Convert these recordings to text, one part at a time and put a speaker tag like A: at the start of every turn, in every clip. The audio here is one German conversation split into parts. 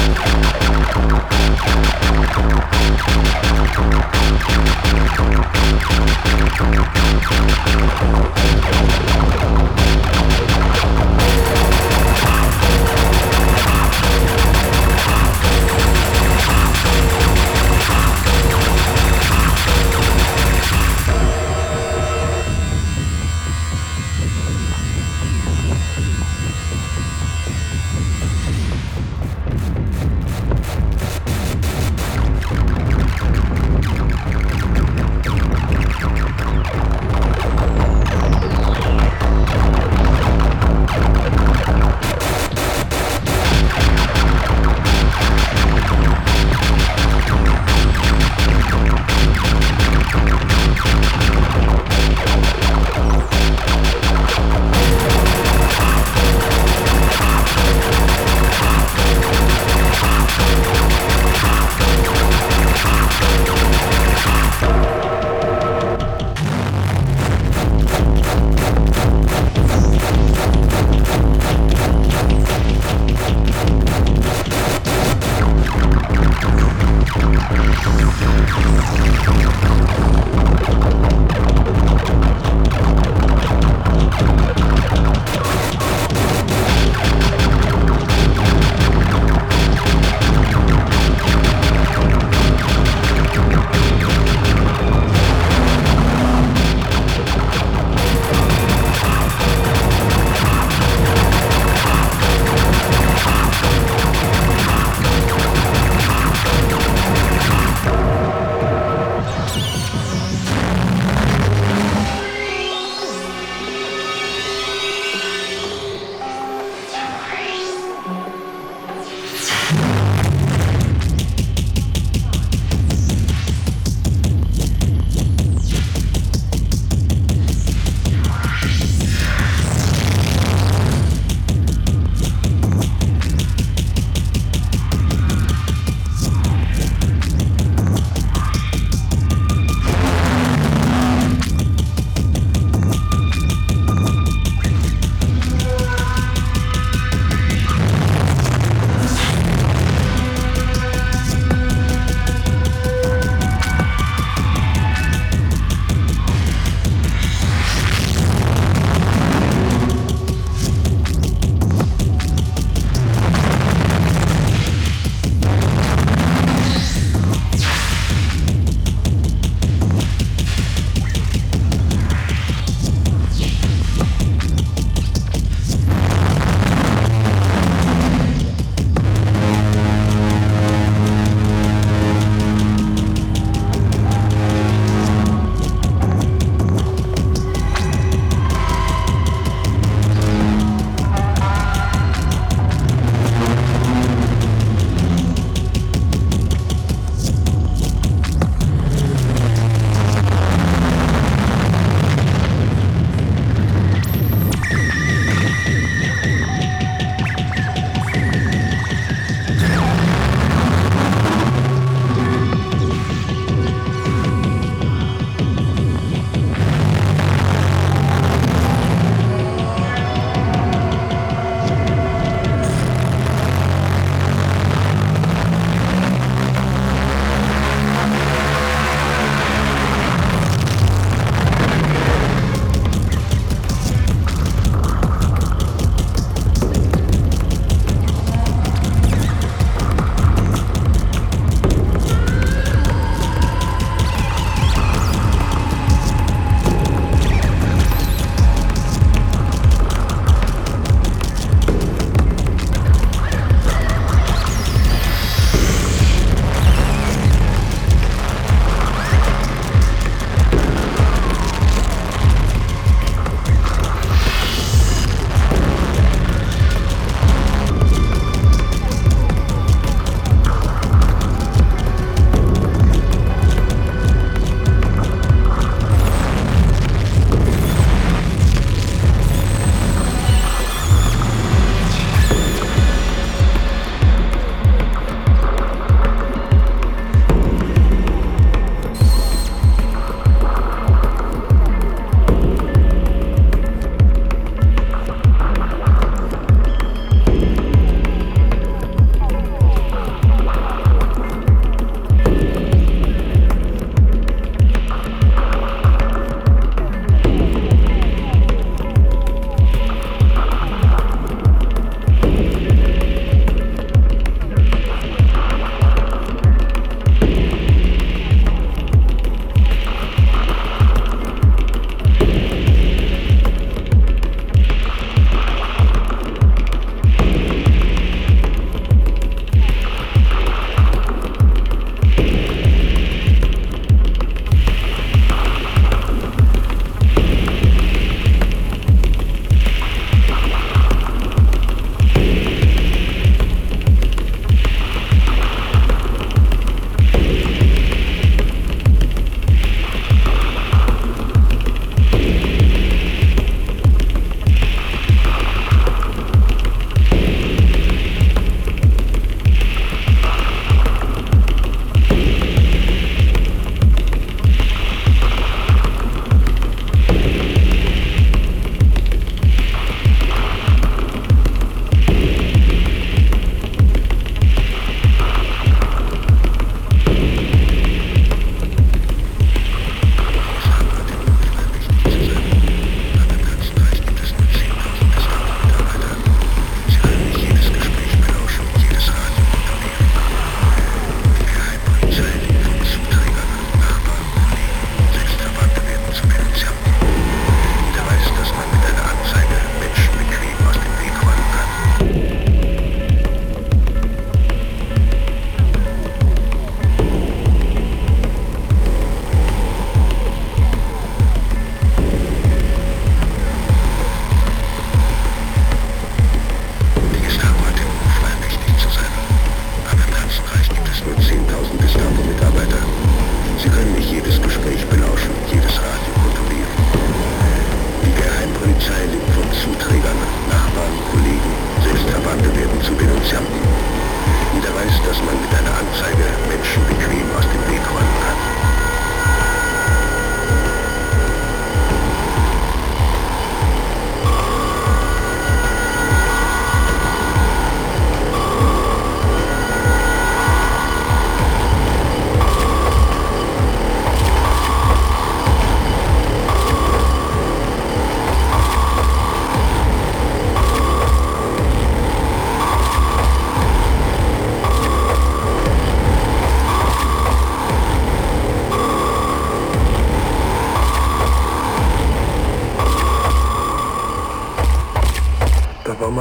A: Thank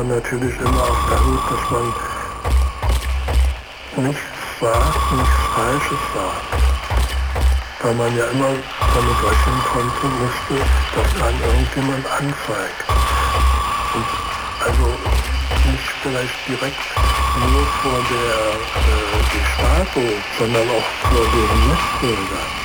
A: natürlich immer auf der Hut, dass man nichts sagt, nichts Falsches sagt. Weil man ja immer damit rechnen konnte, musste, dass einen irgendjemand anzeigt. Und also nicht vielleicht direkt nur vor der äh, Gestapo, sondern auch vor den Messbildern.